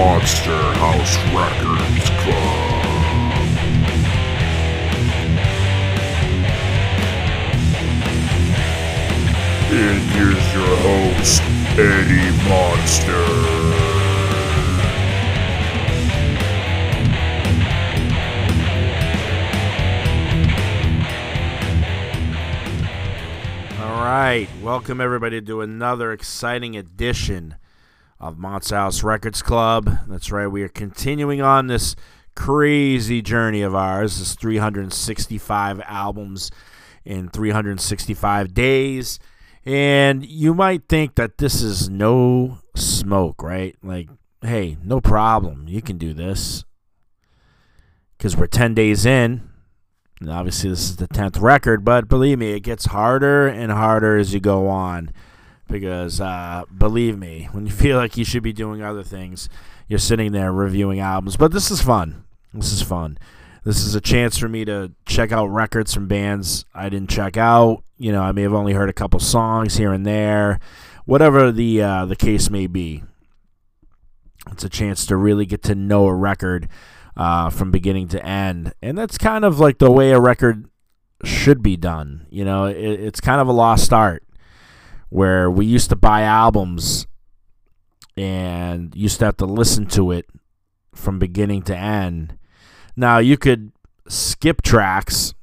Monster House Records Club. And here's your host, Eddie Monster. All right, welcome everybody to another exciting edition of Monster House Records Club. That's right, we are continuing on this crazy journey of ours, this 365 albums in 365 days. And you might think that this is no smoke, right? Like, hey, no problem. You can do this. Because we're 10 days in. And obviously, this is the 10th record, but believe me, it gets harder and harder as you go on. Because, uh, believe me, when you feel like you should be doing other things, you're sitting there reviewing albums. But this is fun. This is fun. This is a chance for me to check out records from bands I didn't check out. You know, I may have only heard a couple songs here and there, whatever the uh, the case may be. It's a chance to really get to know a record uh, from beginning to end, and that's kind of like the way a record should be done. You know, it, it's kind of a lost art where we used to buy albums and used to have to listen to it from beginning to end. Now you could skip tracks,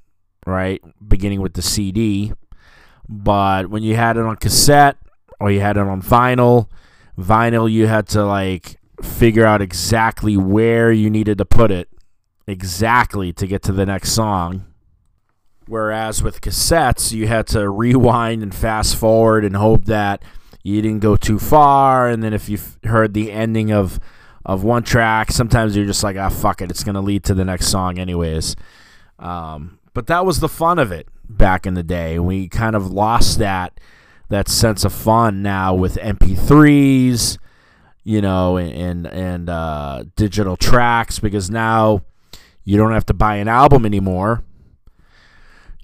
right, beginning with the CD, but when you had it on cassette or you had it on vinyl, vinyl you had to like figure out exactly where you needed to put it exactly to get to the next song. Whereas with cassettes, you had to rewind and fast forward and hope that you didn't go too far. And then if you heard the ending of of one track, sometimes you're just like, ah, fuck it, it's gonna lead to the next song anyways. Um, but that was the fun of it back in the day. We kind of lost that that sense of fun now with MP3s, you know, and and uh, digital tracks because now you don't have to buy an album anymore.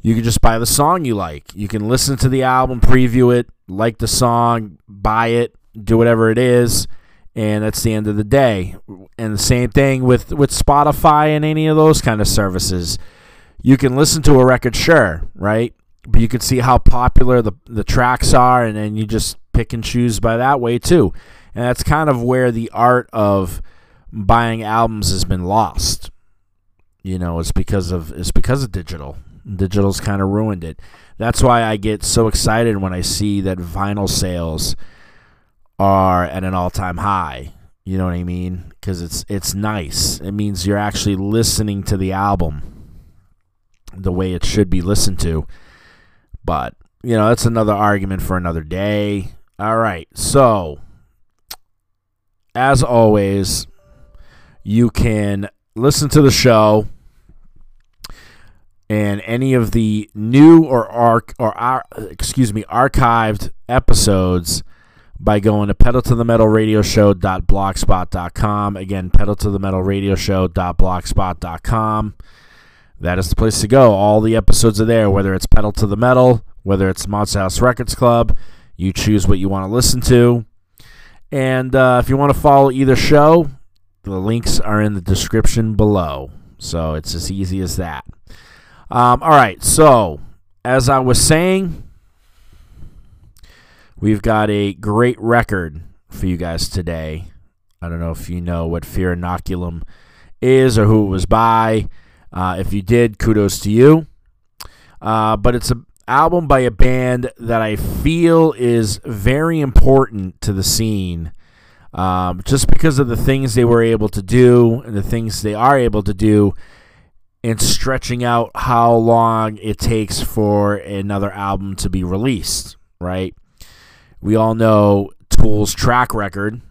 You can just buy the song you like. You can listen to the album, preview it, like the song, buy it, do whatever it is, and that's the end of the day. And the same thing with with Spotify and any of those kind of services. You can listen to a record, sure, right? But you can see how popular the the tracks are, and then you just pick and choose by that way too. And that's kind of where the art of buying albums has been lost. You know, it's because of it's because of digital. Digital's kind of ruined it. That's why I get so excited when I see that vinyl sales are at an all-time high. You know what I mean? Because it's it's nice. It means you're actually listening to the album the way it should be listened to. But you know that's another argument for another day. All right, so as always, you can listen to the show and any of the new or arc or ar- excuse me archived episodes by going to pedal to the metal radio show.blogspot.com again pedal to the metal radio show.blogspot.com that is the place to go. All the episodes are there whether it's pedal to the metal whether it's Monster House Records Club you choose what you want to listen to. And uh, if you want to follow either show the links are in the description below. So it's as easy as that um, all right, so as I was saying, we've got a great record for you guys today. I don't know if you know what Fear Inoculum is or who it was by. Uh, if you did, kudos to you. Uh, but it's an album by a band that I feel is very important to the scene. Um, just because of the things they were able to do and the things they are able to do and stretching out how long it takes for another album to be released, right? We all know Tool's track record,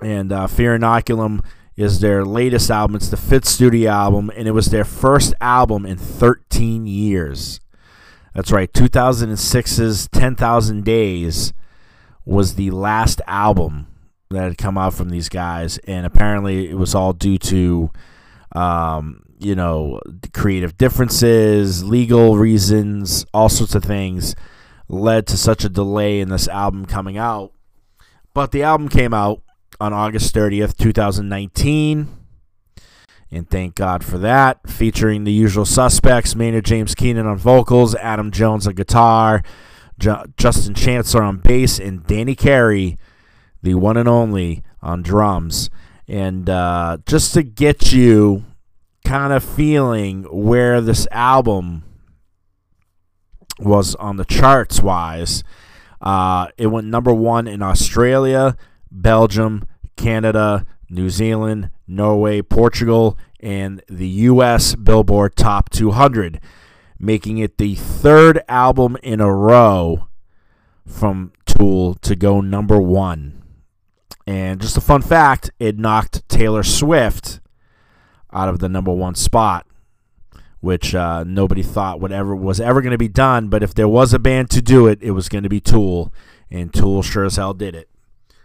and uh, Fear Inoculum is their latest album. It's the fifth studio album, and it was their first album in 13 years. That's right, 2006's 10,000 Days was the last album that had come out from these guys, and apparently it was all due to um, you know, creative differences, legal reasons, all sorts of things led to such a delay in this album coming out. But the album came out, on August 30th, 2019. And thank God for that. Featuring the usual suspects Maynard James Keenan on vocals, Adam Jones on guitar, Justin Chancellor on bass, and Danny Carey, the one and only, on drums. And uh, just to get you kind of feeling where this album was on the charts wise, uh, it went number one in Australia, Belgium, Canada, New Zealand, Norway, Portugal, and the U.S. Billboard Top 200, making it the third album in a row from Tool to go number one. And just a fun fact it knocked Taylor Swift out of the number one spot, which uh, nobody thought would ever was ever going to be done. But if there was a band to do it, it was going to be Tool, and Tool sure as hell did it.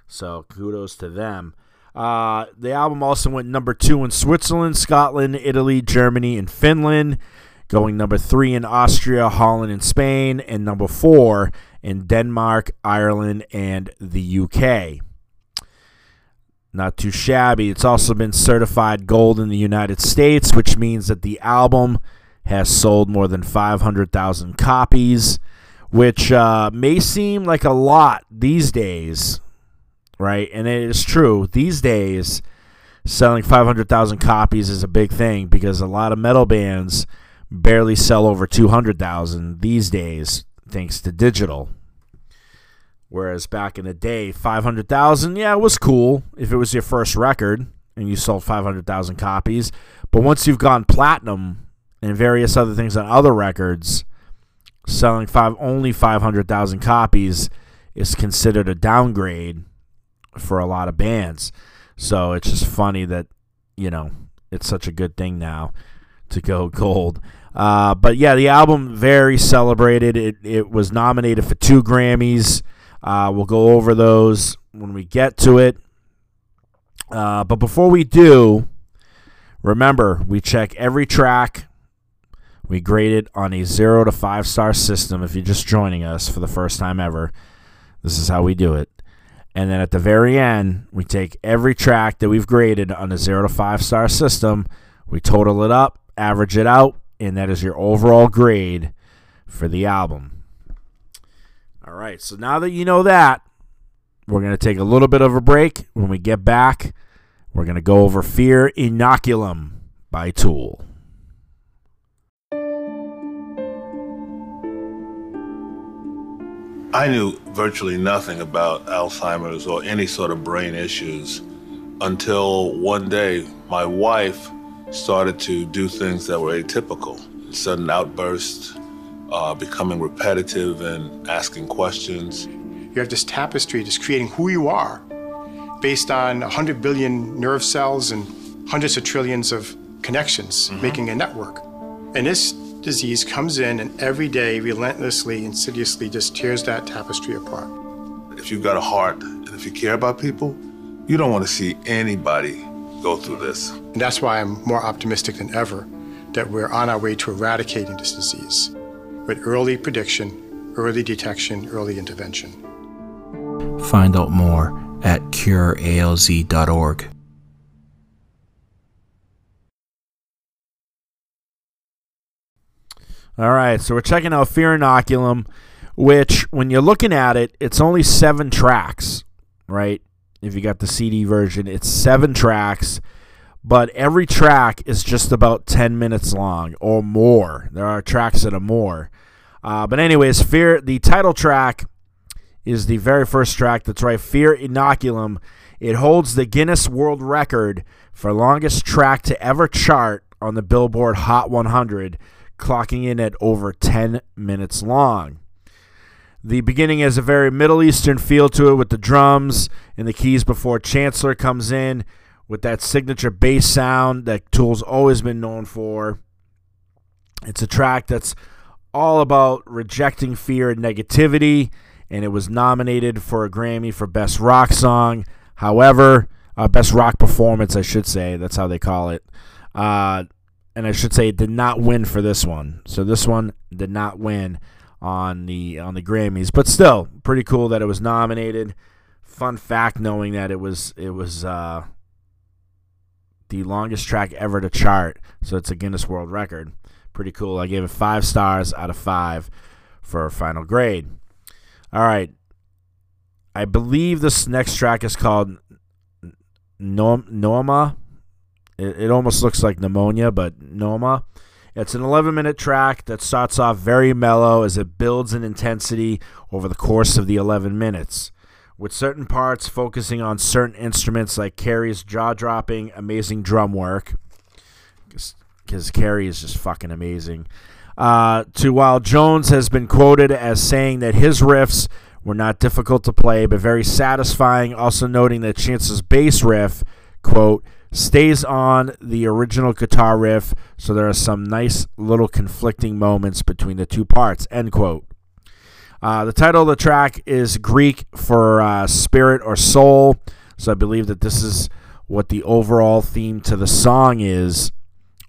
So kudos to them. Uh, the album also went number two in Switzerland, Scotland, Italy, Germany, and Finland, going number three in Austria, Holland, and Spain, and number four in Denmark, Ireland, and the UK. Not too shabby. It's also been certified gold in the United States, which means that the album has sold more than 500,000 copies, which uh, may seem like a lot these days, right? And it is true. These days, selling 500,000 copies is a big thing because a lot of metal bands barely sell over 200,000 these days thanks to digital. Whereas back in the day, 500,000, yeah, it was cool if it was your first record and you sold 500,000 copies. But once you've gone platinum and various other things on other records, selling five only 500,000 copies is considered a downgrade for a lot of bands. So it's just funny that, you know, it's such a good thing now to go gold. Uh, but yeah, the album very celebrated. It it was nominated for two Grammys. Uh, we'll go over those when we get to it. Uh, but before we do, remember we check every track. We grade it on a zero to five star system. If you're just joining us for the first time ever, this is how we do it. And then at the very end, we take every track that we've graded on a zero to five star system, we total it up, average it out, and that is your overall grade for the album. All right, so now that you know that, we're going to take a little bit of a break. When we get back, we're going to go over Fear Inoculum by Tool. I knew virtually nothing about Alzheimer's or any sort of brain issues until one day my wife started to do things that were atypical. Sudden outbursts, uh, becoming repetitive and asking questions. You have this tapestry just creating who you are based on 100 billion nerve cells and hundreds of trillions of connections mm-hmm. making a network. And this disease comes in and every day relentlessly, insidiously just tears that tapestry apart. If you've got a heart and if you care about people, you don't want to see anybody go through this. And that's why I'm more optimistic than ever that we're on our way to eradicating this disease with early prediction, early detection, early intervention. Find out more at curealz.org. All right, so we're checking out Fear Inoculum, which, when you're looking at it, it's only seven tracks, right? If you got the CD version, it's seven tracks but every track is just about 10 minutes long or more. There are tracks that are more. Uh, but, anyways, Fear, the title track is the very first track. That's right, Fear Inoculum. It holds the Guinness World Record for longest track to ever chart on the Billboard Hot 100, clocking in at over 10 minutes long. The beginning has a very Middle Eastern feel to it with the drums and the keys before Chancellor comes in with that signature bass sound that Tool's always been known for. It's a track that's all about rejecting fear and negativity, and it was nominated for a Grammy for Best Rock Song. However, uh, Best Rock Performance, I should say. That's how they call it. Uh, and I should say it did not win for this one. So this one did not win on the on the Grammys, but still pretty cool that it was nominated fun fact knowing that it was it was uh, the longest track ever to chart, so it's a Guinness World Record. Pretty cool. I gave it five stars out of five for final grade. All right. I believe this next track is called Pneuma. It, it almost looks like pneumonia, but Pneuma. It's an 11 minute track that starts off very mellow as it builds in intensity over the course of the 11 minutes, with certain parts focusing on certain instruments like Carey's jaw dropping, amazing drum work. Because Carey is just fucking amazing. Uh, to while Jones has been quoted as saying that his riffs were not difficult to play, but very satisfying, also noting that Chance's bass riff, quote, stays on the original guitar riff, so there are some nice little conflicting moments between the two parts, end quote. Uh, the title of the track is Greek for uh, spirit or soul, so I believe that this is what the overall theme to the song is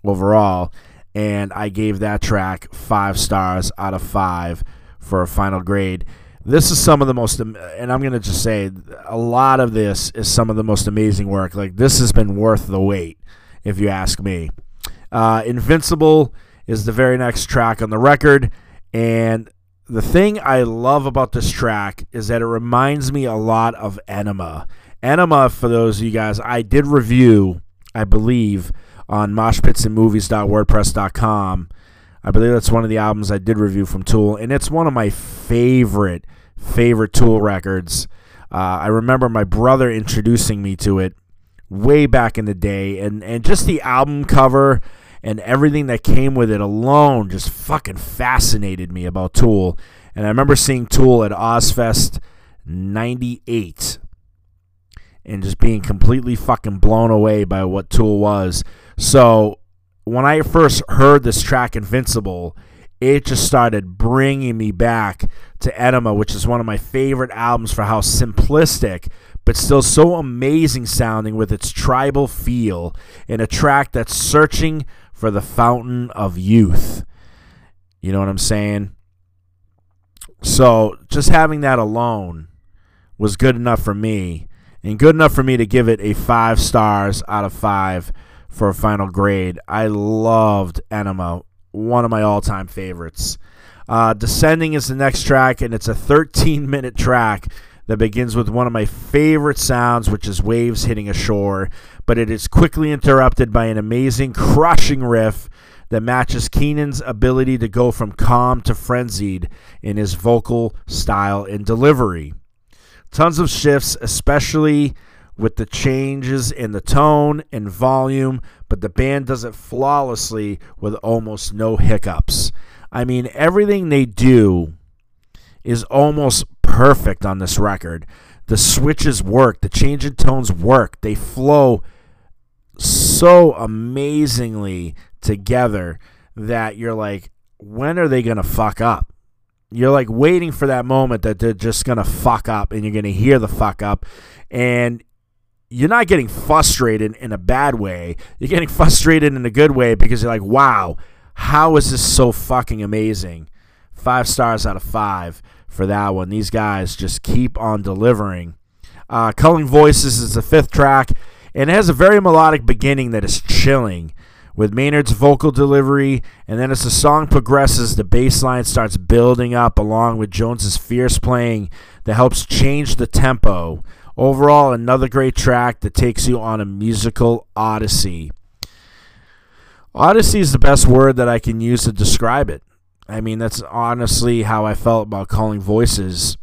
overall, and I gave that track five stars out of five for a final grade. This is some of the most, and I'm going to just say, a lot of this is some of the most amazing work. Like, this has been worth the wait, if you ask me. Uh, Invincible is the very next track on the record, and the thing I love about this track is that it reminds me a lot of Ænima. Ænima, for those of you guys, I did review, I believe, on moshpitsandmovies.wordpress.com. I believe that's one of the albums I did review from Tool, and it's one of my favorite, favorite Tool records. Uh, I remember my brother introducing me to it way back in the day, and, and just the album cover and everything that came with it alone just fucking fascinated me about Tool. And I remember seeing Tool at Ozzfest 98 and just being completely fucking blown away by what Tool was. So when I first heard this track, Invincible, it just started bringing me back to Ænima, which is one of my favorite albums for how simplistic but still so amazing sounding with its tribal feel in a track that's searching for the fountain of youth. You know what I'm saying? So just having that alone was good enough for me, and good enough for me to give it a five stars out of five for a final grade. I loved Ænima, one of my all time favorites. Uh, Descending is the next track, and it's a 13 minute track that begins with one of my favorite sounds, which is waves hitting a shore, but it is quickly interrupted by an amazing, crushing riff that matches Keenan's ability to go from calm to frenzied in his vocal style and delivery. Tons of shifts, especially with the changes in the tone and volume, but the band does it flawlessly with almost no hiccups. I mean, everything they do is almost perfect on this record. The switches work, the change in tones work, they flow so amazingly together that you're like, when are they going to fuck up? You're like waiting for that moment that they're just going to fuck up and you're going to hear the fuck up. And you're not getting frustrated in a bad way. You're getting frustrated in a good way because you're like, wow, how is this so fucking amazing? Five stars out of five for that one. These guys just keep on delivering. Uh, Culling Voices is the fifth track, and it has a very melodic beginning that is chilling with Maynard's vocal delivery, and then as the song progresses, the bass line starts building up along with Jones's fierce playing that helps change the tempo. Overall, another great track that takes you on a musical odyssey. Odyssey is the best word that I can use to describe it. I mean, that's honestly how I felt about Culling Voices.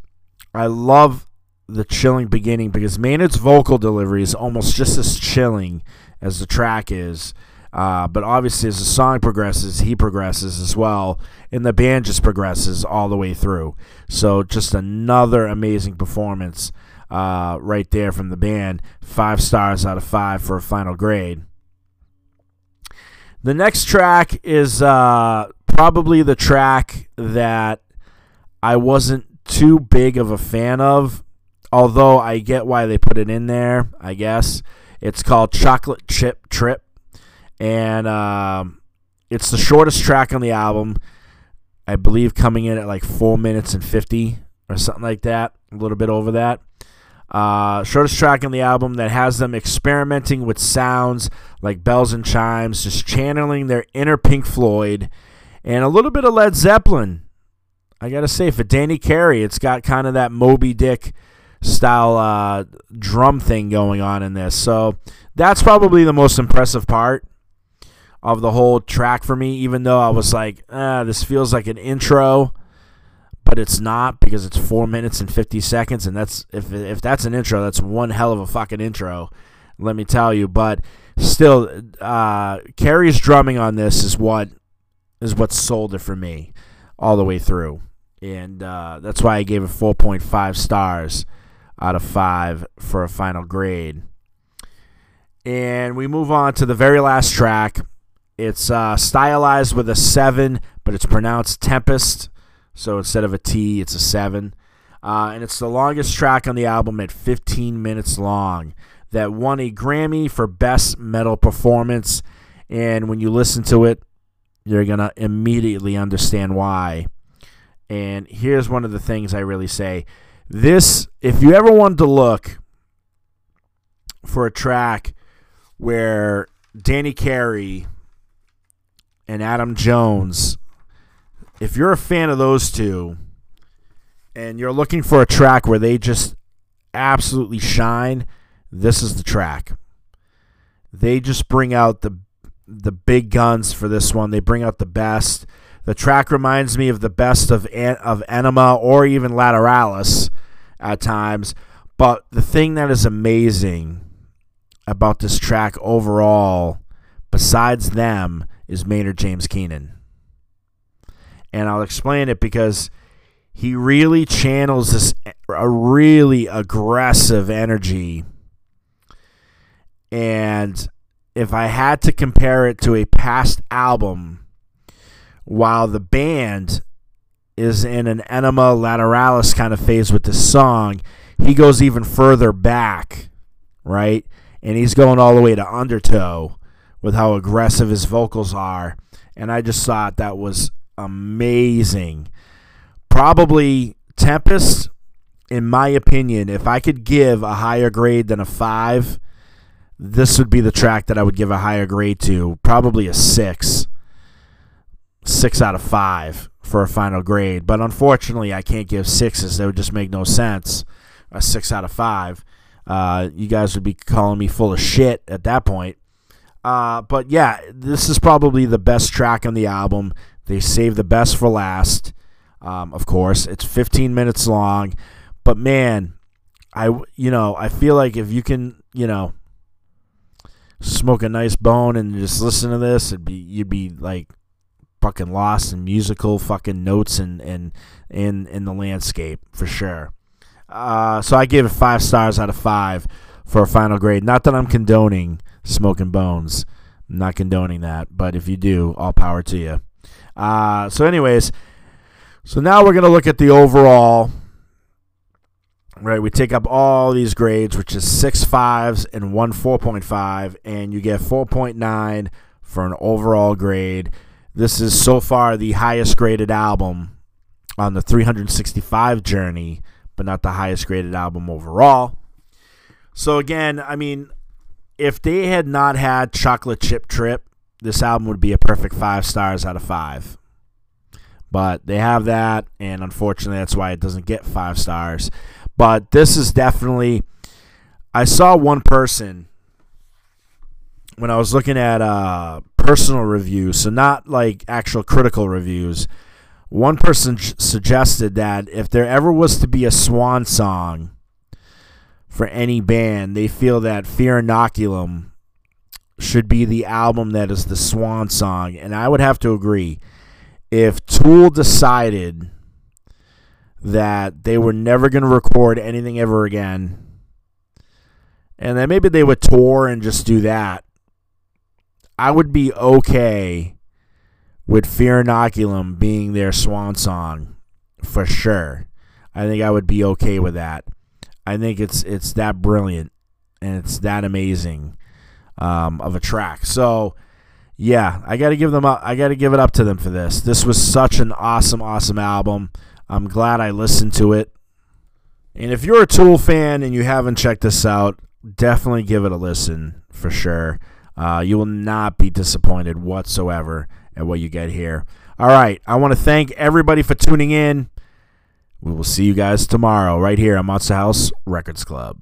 I love the chilling beginning because Maynard's vocal delivery is almost just as chilling as the track is. Uh, but obviously, as the song progresses, he progresses as well, and the band just progresses all the way through. So, just another amazing performance uh, right there from the band. Five stars out of five for a final grade. The next track is uh, probably the track that I wasn't too big of a fan of, although I get why they put it in there, I guess. It's called Chocolate Chip Trip, and um, it's the shortest track on the album. I believe coming in at like 4 minutes and 50 or something like that, a little bit over that. Uh, shortest track on the album that has them experimenting with sounds like bells and chimes, just channeling their inner Pink Floyd, and a little bit of Led Zeppelin. I gotta say, for Danny Carey, it's got kind of that Moby Dick style uh, drum thing going on in this. So that's probably the most impressive part of the whole track for me, even though I was like, ah, this feels like an intro, but it's not because it's four minutes and fifty seconds, and that's if if that's an intro, that's one hell of a fucking intro, let me tell you. But still, uh, Carey's drumming on this is what is what sold it for me all the way through, and uh, that's why I gave it four point five stars out of five for a final grade. And we move on to the very last track. It's uh, stylized with a seven, but it's pronounced Tempest. So instead of a T, it's a seven. Uh, and it's the longest track on the album at 15 minutes long. That won a Grammy for Best Metal Performance. And when you listen to it, you're going to immediately understand why. And here's one of the things I really say. This, if you ever wanted to look for a track where Danny Carey and Adam Jones, if you're a fan of those two and you're looking for a track where they just absolutely shine, this is the track. They just bring out the the big guns for this one. They bring out the best. The track reminds me of the best of of Ænima or even Lateralus at times. But the thing that is amazing about this track overall, besides them, is Maynard James Keenan. And I'll explain it because he really channels this a really aggressive energy. And if I had to compare it to a past album, while the band is in an Ænima Lateralus kind of phase with this song, he goes even further back, right? And he's going all the way to undertow with how aggressive his vocals are. And I just thought that was amazing. Probably Tempest, in my opinion, if I could give a higher grade than a five, this would be the track that I would give a higher grade to. Probably a six. Six out of five for a final grade. But unfortunately, I can't give sixes. That would just make no sense. A six out of five. Uh, you guys would be calling me full of shit at that point. Uh, but yeah, this is probably the best track on the album. They saved the best for last. Um, of course, it's 15 minutes long, but man, I you know I feel like if you can you know smoke a nice bone and just listen to this, it'd be you'd be like fucking lost in musical fucking notes and and in in the landscape for sure. Uh, so I gave it five stars out of five for a final grade. Not that I'm condoning smoking bones. I'm not condoning that, but if you do, all power to you. Uh, so, anyways, so now we're gonna look at the overall. Right, we take up all these grades, which is six fives and one 4.5, and you get 4.9 for an overall grade. This is so far the highest graded album on the 365 journey, but not the highest graded album overall. So again, I mean, if they had not had Chocolate Chip Trip, this album would be a perfect five stars out of five. But they have that, and unfortunately, that's why it doesn't get five stars. But this is definitely. I saw one person when I was looking at uh, personal reviews, so not like actual critical reviews. One person suggested that if there ever was to be a swan song for any band, they feel that Fear Inoculum should be the album that is the swan song. And I would have to agree. If Tool decided that they were never going to record anything ever again, and then maybe they would tour and just do that, I would be okay with Fear Inoculum being their swan song for sure. I think I would be okay with that. I think it's it's that brilliant and it's that amazing um, of a track. So yeah, I got to give them up. I got to give it up to them for this. This was such an awesome, awesome album. I'm glad I listened to it. And if you're a Tool fan and you haven't checked this out, definitely give it a listen for sure. Uh, you will not be disappointed whatsoever at what you get here. All right. I want to thank everybody for tuning in. We will see you guys tomorrow right here on Monster House Records Club.